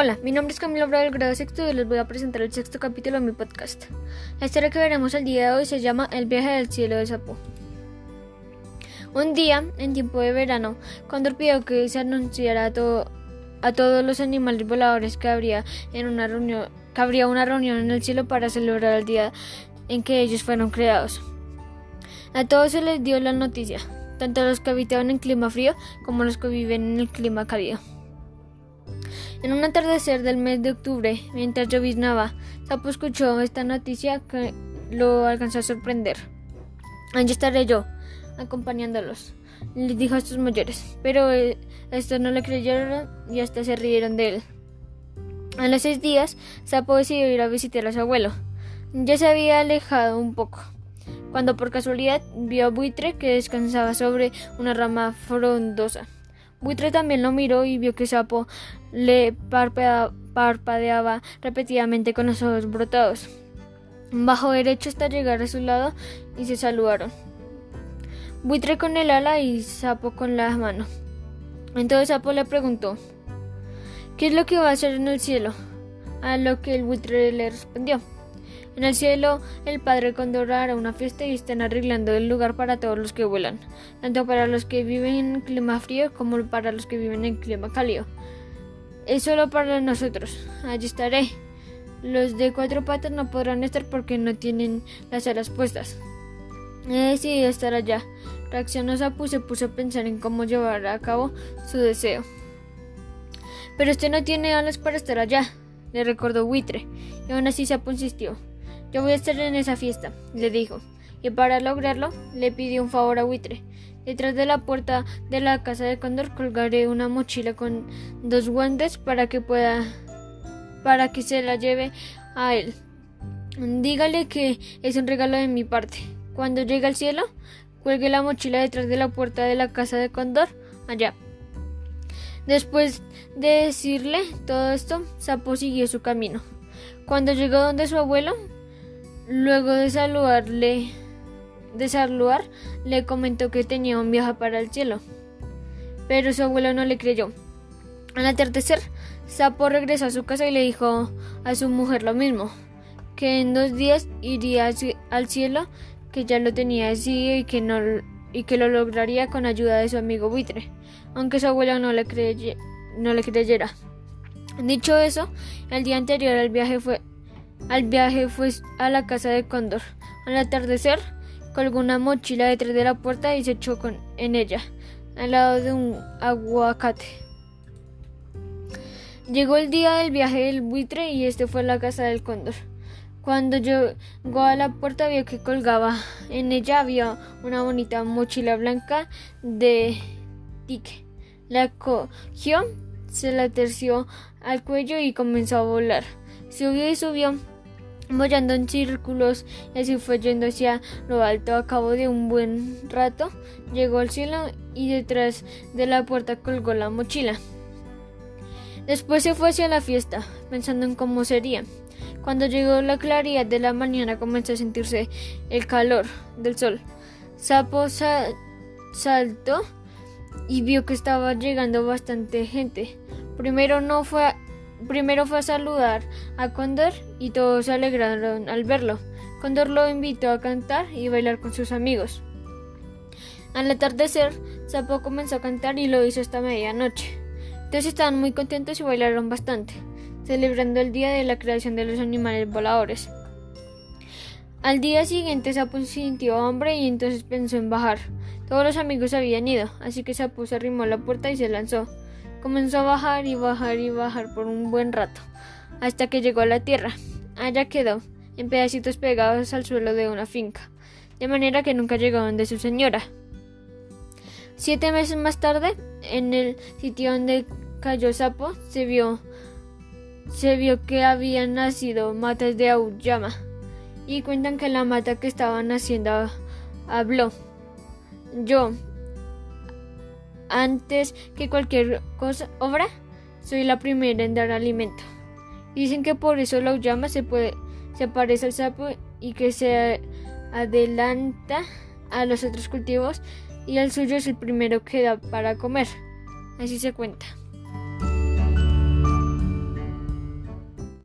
Hola, mi nombre es Camilo Bravo del grado sexto y les voy a presentar el sexto capítulo de mi podcast. La historia que veremos el día de hoy se llama El viaje del cielo de Sapo. Un día, en tiempo de verano, Condor pidió que se anunciara a, todos los animales voladores que habría, en una reunión, que habría una reunión en el cielo para celebrar el día en que ellos fueron creados. A todos se les dio la noticia, tanto a los que habitaban en clima frío como a los que viven en el clima cálido. En un atardecer del mes de octubre, mientras lloviznaba, Sapo escuchó esta noticia que lo alcanzó a sorprender. Allí estaré yo, acompañándolos, le dijo a sus mayores, pero eh, estos no le creyeron y hasta se rieron de él. A los seis días, Sapo decidió ir a visitar a su abuelo. Ya se había alejado un poco, cuando por casualidad vio a Buitre que descansaba sobre una rama frondosa. Buitre también lo miró y vio que Sapo le parpadeaba repetidamente con los ojos brotados. Bajó derecho hasta llegar a su lado y se saludaron. Buitre con el ala y Sapo con la mano. Entonces Sapo le preguntó ¿Qué es lo que va a hacer en el cielo? A lo que el buitre le respondió en el cielo, el Padre Cóndor hará una fiesta y están arreglando el lugar para todos los que vuelan, tanto para los que viven en clima frío como para los que viven en clima cálido. Es solo para nosotros. Allí estaré. Los de cuatro patas no podrán estar porque no tienen las alas puestas. He decidido estar allá. Reaccionó Sapu y se puso a pensar en cómo llevar a cabo su deseo. Pero usted no tiene alas para estar allá, le recordó Buitre, y aún así Sapu insistió. Yo voy a estar en esa fiesta, le dijo, y para lograrlo le pidió un favor a Buitre. Detrás de la puerta de la casa de Cóndor colgaré una mochila con dos guantes para que pueda para que se la lleve a él. Dígale que es un regalo de mi parte. Cuando llegue al cielo, cuelgue la mochila detrás de la puerta de la casa de Cóndor, allá. Después de decirle todo esto, Sapo siguió su camino. Cuando llegó donde su abuelo, Luego de saludarle, de saludar, le comentó que tenía un viaje para el cielo. Pero su abuelo no le creyó. Al atardecer, Sapo regresó a su casa y le dijo a su mujer lo mismo, que en dos días iría al cielo, que ya lo tenía decidido y que no y que lo lograría con ayuda de su amigo buitre, aunque su abuelo no le, no le creyera. Dicho eso, el día anterior al viaje fue al viaje fue a la casa de Cóndor. Al atardecer, colgó una mochila detrás de la puerta y se echó con, en ella, al lado de un aguacate. Llegó el día del viaje del buitre y este fue a la casa del cóndor. Cuando llegó a la puerta vio que colgaba. En ella había una bonita mochila blanca de tique. La cogió, se la terció al cuello y comenzó a volar. Subió y subió, mollando en círculos, y así fue yendo hacia lo alto. A cabo de un buen rato, llegó al cielo y detrás de la puerta colgó la mochila. Después se fue hacia la fiesta, pensando en cómo sería. Cuando llegó la claridad de la mañana comenzó a sentirse el calor del sol. Sapo saltó y vio que estaba llegando bastante gente. Primero no fue Primero fue a saludar a Condor y todos se alegraron al verlo. Condor lo invitó a cantar y bailar con sus amigos. Al atardecer, Sapo comenzó a cantar y lo hizo hasta medianoche. Todos estaban muy contentos y bailaron bastante, celebrando el día de la creación de los animales voladores. Al día siguiente Sapo sintió hambre y entonces pensó en bajar. Todos los amigos habían ido, así que Sapo se arrimó a la puerta y se lanzó. Comenzó a bajar y bajar y bajar por un buen rato, hasta que llegó a la tierra. Allá quedó, en pedacitos pegados al suelo de una finca, de manera que nunca llegó donde su señora. Siete meses más tarde, en el sitio donde cayó Sapo, se vio, se vio que habían nacido matas de Auyama, y cuentan que la mata que estaba naciendo habló. Yo, antes que cualquier cosa, obra, soy la primera en dar alimento. Dicen que por eso la llama se puede se parece al sapo y que se adelanta a los otros cultivos y el suyo es el primero que da para comer. Así se cuenta.